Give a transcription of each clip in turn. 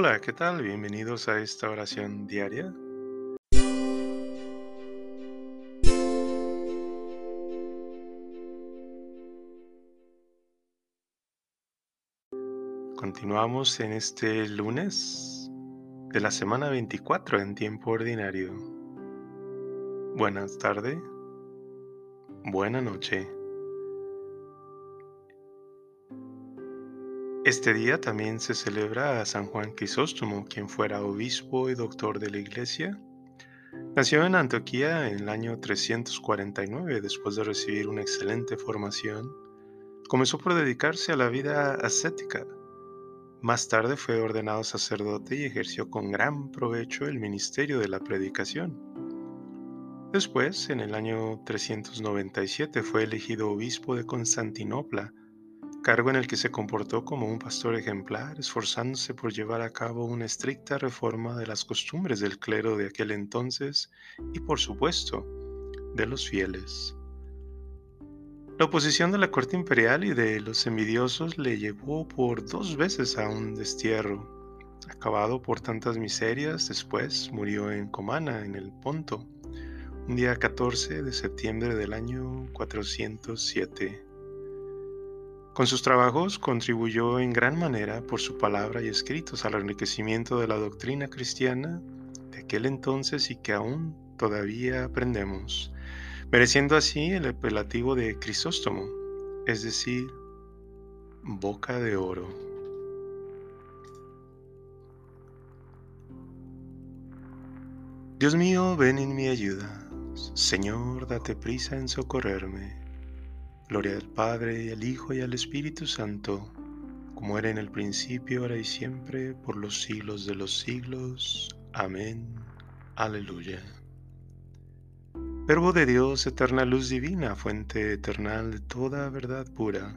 Hola, ¿qué tal? Bienvenidos a esta oración diaria. Continuamos en este lunes de la semana 24 en tiempo ordinario. Buenas tardes, buena noche. Este día también se celebra a San Juan Crisóstomo, quien fuera obispo y doctor de la Iglesia. Nació en Antioquía en el año 349 después de recibir una excelente formación. Comenzó por dedicarse a la vida ascética. Más tarde fue ordenado sacerdote y ejerció con gran provecho el ministerio de la predicación. Después, en el año 397, fue elegido obispo de Constantinopla cargo en el que se comportó como un pastor ejemplar, esforzándose por llevar a cabo una estricta reforma de las costumbres del clero de aquel entonces y, por supuesto, de los fieles. La oposición de la corte imperial y de los envidiosos le llevó por dos veces a un destierro. Acabado por tantas miserias, después murió en Comana, en el Ponto, un día 14 de septiembre del año 407. Con sus trabajos contribuyó en gran manera por su palabra y escritos al enriquecimiento de la doctrina cristiana de aquel entonces y que aún todavía aprendemos, mereciendo así el apelativo de Crisóstomo, es decir, boca de oro. Dios mío, ven en mi ayuda. Señor, date prisa en socorrerme. Gloria al Padre, y al Hijo, y al Espíritu Santo, como era en el principio, ahora y siempre, por los siglos de los siglos. Amén. Aleluya. Verbo de Dios, eterna luz divina, fuente eternal de toda verdad pura.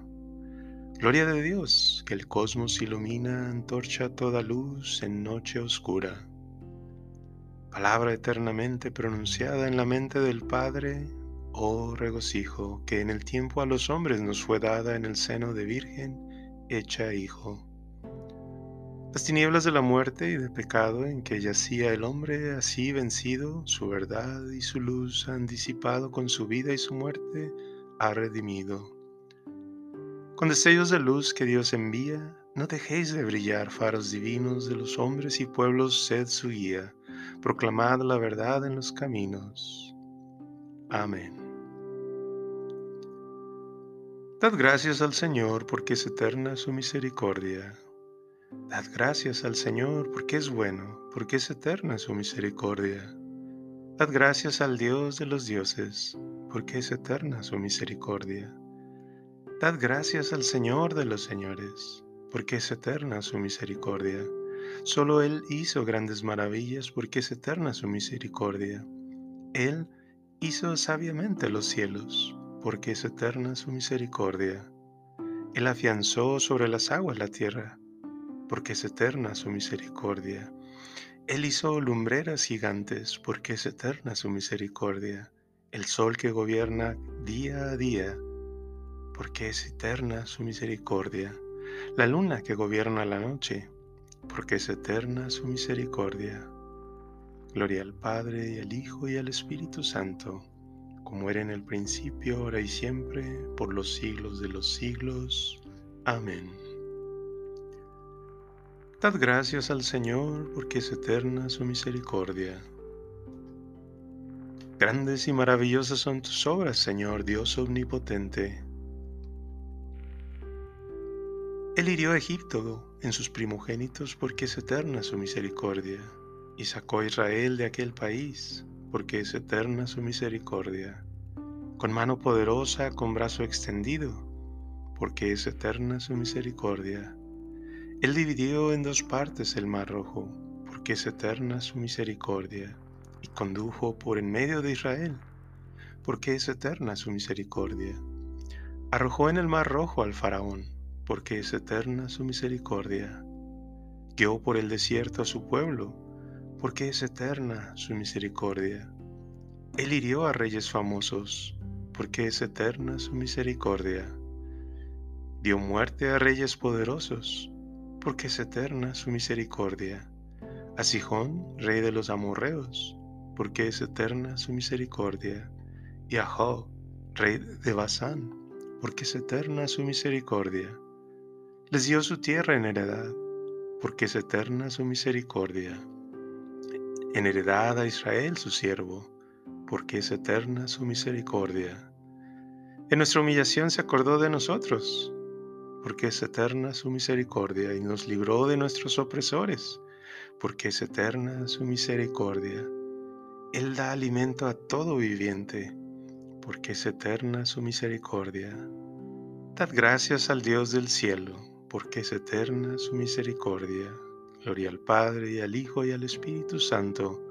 Gloria de Dios, que el cosmos ilumina, antorcha toda luz en noche oscura. Palabra eternamente pronunciada en la mente del Padre, Oh regocijo, que en el tiempo a los hombres nos fue dada en el seno de Virgen, hecha hijo. Las tinieblas de la muerte y de pecado en que yacía el hombre así vencido, su verdad y su luz han disipado con su vida y su muerte, ha redimido. Con destellos de luz que Dios envía, no dejéis de brillar faros divinos de los hombres y pueblos, sed su guía, proclamad la verdad en los caminos. Amén. Dad gracias al Señor porque es eterna su misericordia. Dad gracias al Señor porque es bueno, porque es eterna su misericordia. Dad gracias al Dios de los dioses, porque es eterna su misericordia. Dad gracias al Señor de los señores, porque es eterna su misericordia. Solo Él hizo grandes maravillas, porque es eterna su misericordia. Él hizo sabiamente los cielos, porque es eterna su misericordia. Él afianzó sobre las aguas la tierra, porque es eterna su misericordia. Él hizo lumbreras gigantes, porque es eterna su misericordia. El sol que gobierna día a día, porque es eterna su misericordia. La luna que gobierna la noche, porque es eterna su misericordia. Gloria al Padre y al Hijo y al Espíritu Santo como era en el principio, ahora y siempre, por los siglos de los siglos. Amén. Dad gracias al Señor porque es eterna su misericordia. Grandes y maravillosas son tus obras, Señor Dios omnipotente. Él hirió a Egipto en sus primogénitos porque es eterna su misericordia, y sacó a Israel de aquel país porque es eterna su misericordia, con mano poderosa, con brazo extendido, porque es eterna su misericordia. Él dividió en dos partes el mar rojo, porque es eterna su misericordia, y condujo por en medio de Israel, porque es eterna su misericordia. Arrojó en el mar rojo al faraón, porque es eterna su misericordia. Guió por el desierto a su pueblo, porque es eterna su misericordia. Él hirió a reyes famosos, porque es eterna su misericordia. Dio muerte a reyes poderosos, porque es eterna su misericordia. A Sijón, rey de los amorreos, porque es eterna su misericordia. Y a Job, rey de Basán, porque es eterna su misericordia. Les dio su tierra en heredad, porque es eterna su misericordia. En heredad a Israel su siervo, porque es eterna su misericordia. En nuestra humillación se acordó de nosotros, porque es eterna su misericordia, y nos libró de nuestros opresores, porque es eterna su misericordia. Él da alimento a todo viviente, porque es eterna su misericordia. Dad gracias al Dios del cielo, porque es eterna su misericordia. Gloria al Padre, y al Hijo, y al Espíritu Santo,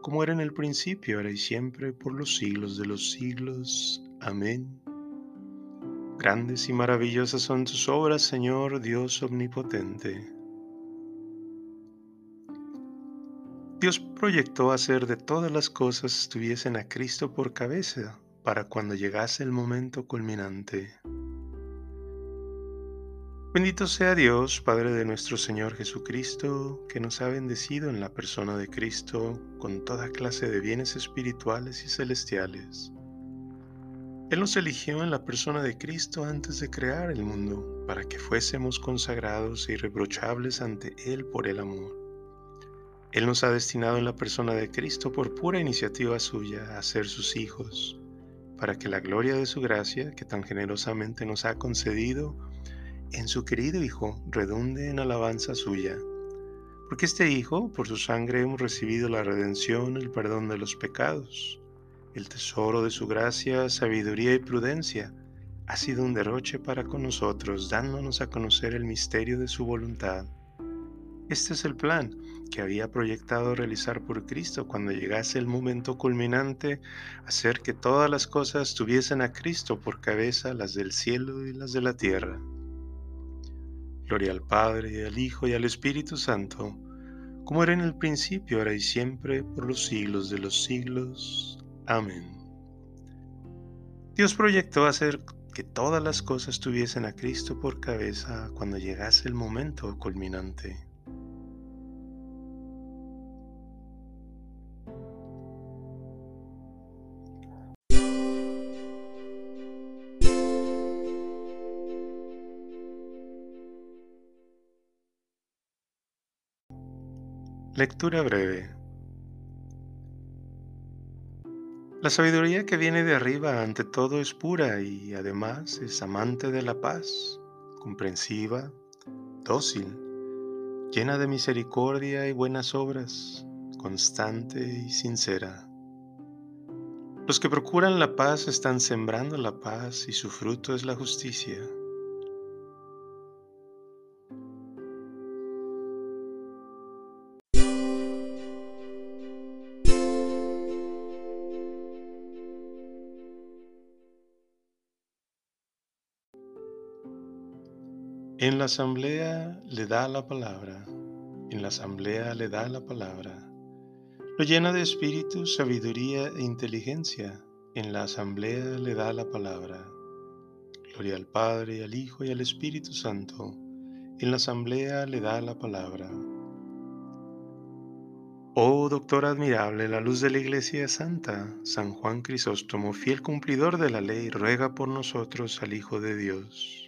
como era en el principio, ahora y siempre, por los siglos de los siglos. Amén. Grandes y maravillosas son tus obras, Señor Dios omnipotente. Dios proyectó hacer de todas las cosas estuviesen a Cristo por cabeza, para cuando llegase el momento culminante. Bendito sea Dios, Padre de nuestro Señor Jesucristo, que nos ha bendecido en la persona de Cristo con toda clase de bienes espirituales y celestiales él nos eligió en la persona de Cristo antes de crear el mundo, para que fuésemos consagrados e irreprochables ante Él por el amor. Él nos ha destinado en la persona de Cristo por pura iniciativa suya a ser sus hijos, para que la gloria de su gracia, que tan generosamente nos ha concedido, en su querido Hijo redunde en alabanza suya. Porque este Hijo, por su sangre, hemos recibido la redención, el perdón de los pecados el tesoro de su gracia, sabiduría y prudencia ha sido un derroche para con nosotros, dándonos a conocer el misterio de su voluntad. Este es el plan que había proyectado realizar por Cristo cuando llegase el momento culminante, hacer que todas las cosas tuviesen a Cristo por cabeza, las del cielo y las de la tierra. Gloria al Padre, y al Hijo, y al Espíritu Santo, como era en el principio, ahora y siempre, por los siglos de los siglos. Amén. Dios proyectó hacer que todas las cosas tuviesen a Cristo por cabeza cuando llegase el momento culminante. Lectura breve La sabiduría que viene de arriba ante todo es pura y además es amante de la paz, comprensiva, dócil, llena de misericordia y buenas obras, constante y sincera. Los que procuran la paz están sembrando la paz y su fruto es la justicia. En la asamblea le da la palabra, en la asamblea le da la palabra. Lo llena de espíritu, sabiduría e inteligencia, en la asamblea le da la palabra. Gloria al Padre, al Hijo y al Espíritu Santo, en la asamblea le da la palabra. Oh doctor admirable, la luz de la Iglesia Santa, San Juan Crisóstomo, fiel cumplidor de la ley, ruega por nosotros al Hijo de Dios.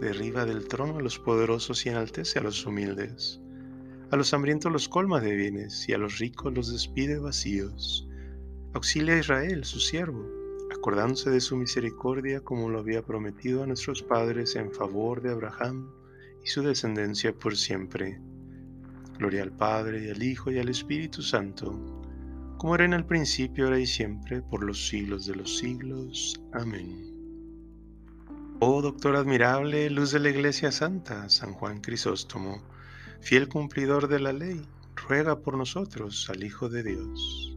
derriba del trono a los poderosos y enaltece a los humildes. A los hambrientos los colma de bienes y a los ricos los despide vacíos. Auxilia a Israel, su siervo, acordándose de su misericordia como lo había prometido a nuestros padres en favor de Abraham y su descendencia por siempre. Gloria al Padre y al Hijo y al Espíritu Santo como era en el principio, ahora y siempre, por los siglos de los siglos. Amén. Oh Doctor admirable, luz de la Iglesia Santa, San Juan Crisóstomo, fiel cumplidor de la ley, ruega por nosotros al Hijo de Dios.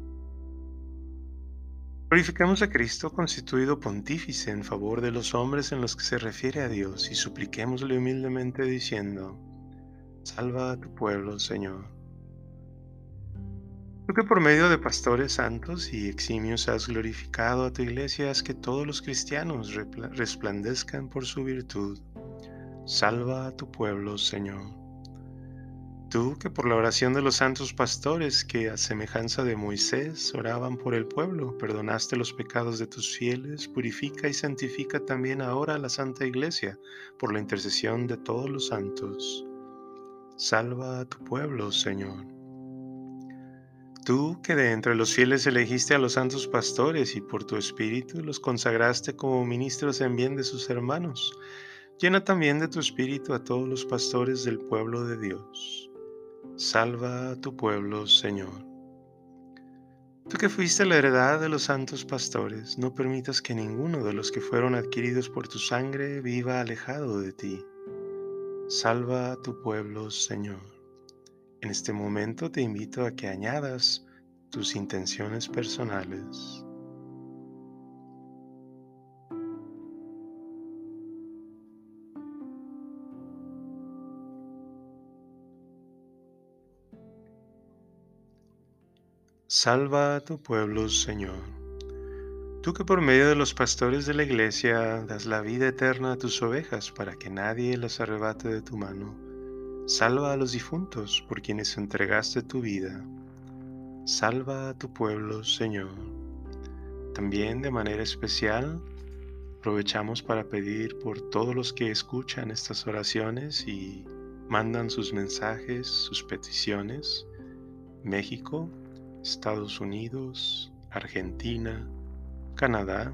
Glorificamos a Cristo constituido pontífice en favor de los hombres en los que se refiere a Dios y supliquémosle humildemente diciendo, Salva a tu pueblo, Señor. Tú que por medio de pastores santos y eximios has glorificado a tu iglesia, haz que todos los cristianos resplandezcan por su virtud. Salva a tu pueblo, Señor. Tú que por la oración de los santos pastores que a semejanza de Moisés oraban por el pueblo, perdonaste los pecados de tus fieles, purifica y santifica también ahora la Santa Iglesia por la intercesión de todos los santos. Salva a tu pueblo, Señor. Tú que de entre los fieles elegiste a los santos pastores y por tu espíritu los consagraste como ministros en bien de sus hermanos, llena también de tu espíritu a todos los pastores del pueblo de Dios Salva a tu pueblo, Señor. Tú que fuiste la heredad de los santos pastores, no permitas que ninguno de los que fueron adquiridos por tu sangre viva alejado de ti. Salva a tu pueblo, Señor. En este momento te invito a que añadas tus intenciones personales. Salva a tu pueblo, Señor. Tú que por medio de los pastores de la iglesia das la vida eterna a tus ovejas para que nadie las arrebate de tu mano. Salva a los difuntos por quienes entregaste tu vida. Salva a tu pueblo, Señor. También de manera especial aprovechamos para pedir por todos los que escuchan estas oraciones y mandan sus mensajes, sus peticiones. México, Estados Unidos, Argentina, Canadá,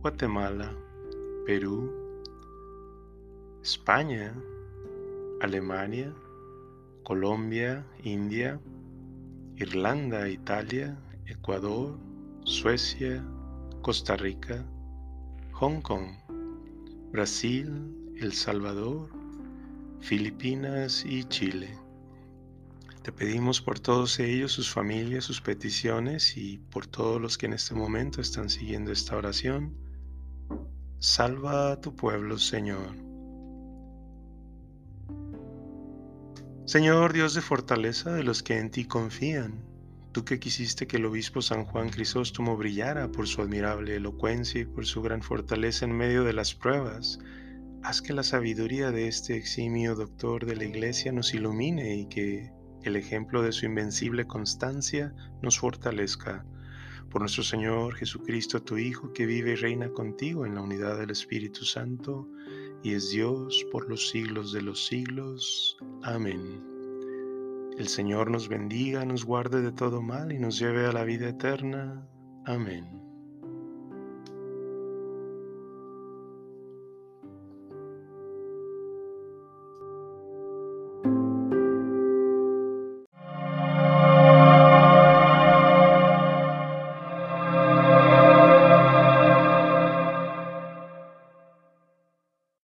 Guatemala, Perú, España, Alemania, Colombia, India, Irlanda, Italia, Ecuador, Suecia, Costa Rica, Hong Kong, Brasil, El Salvador, Filipinas y Chile. Te pedimos por todos ellos, sus familias, sus peticiones y por todos los que en este momento están siguiendo esta oración. Salva a tu pueblo, Señor. Señor Dios de fortaleza de los que en ti confían, tú que quisiste que el obispo San Juan Crisóstomo brillara por su admirable elocuencia y por su gran fortaleza en medio de las pruebas, haz que la sabiduría de este eximio doctor de la Iglesia nos ilumine y que el ejemplo de su invencible constancia nos fortalezca. Por nuestro Señor Jesucristo, tu Hijo, que vive y reina contigo en la unidad del Espíritu Santo, y es Dios por los siglos de los siglos. Amén. El Señor nos bendiga, nos guarde de todo mal y nos lleve a la vida eterna. Amén.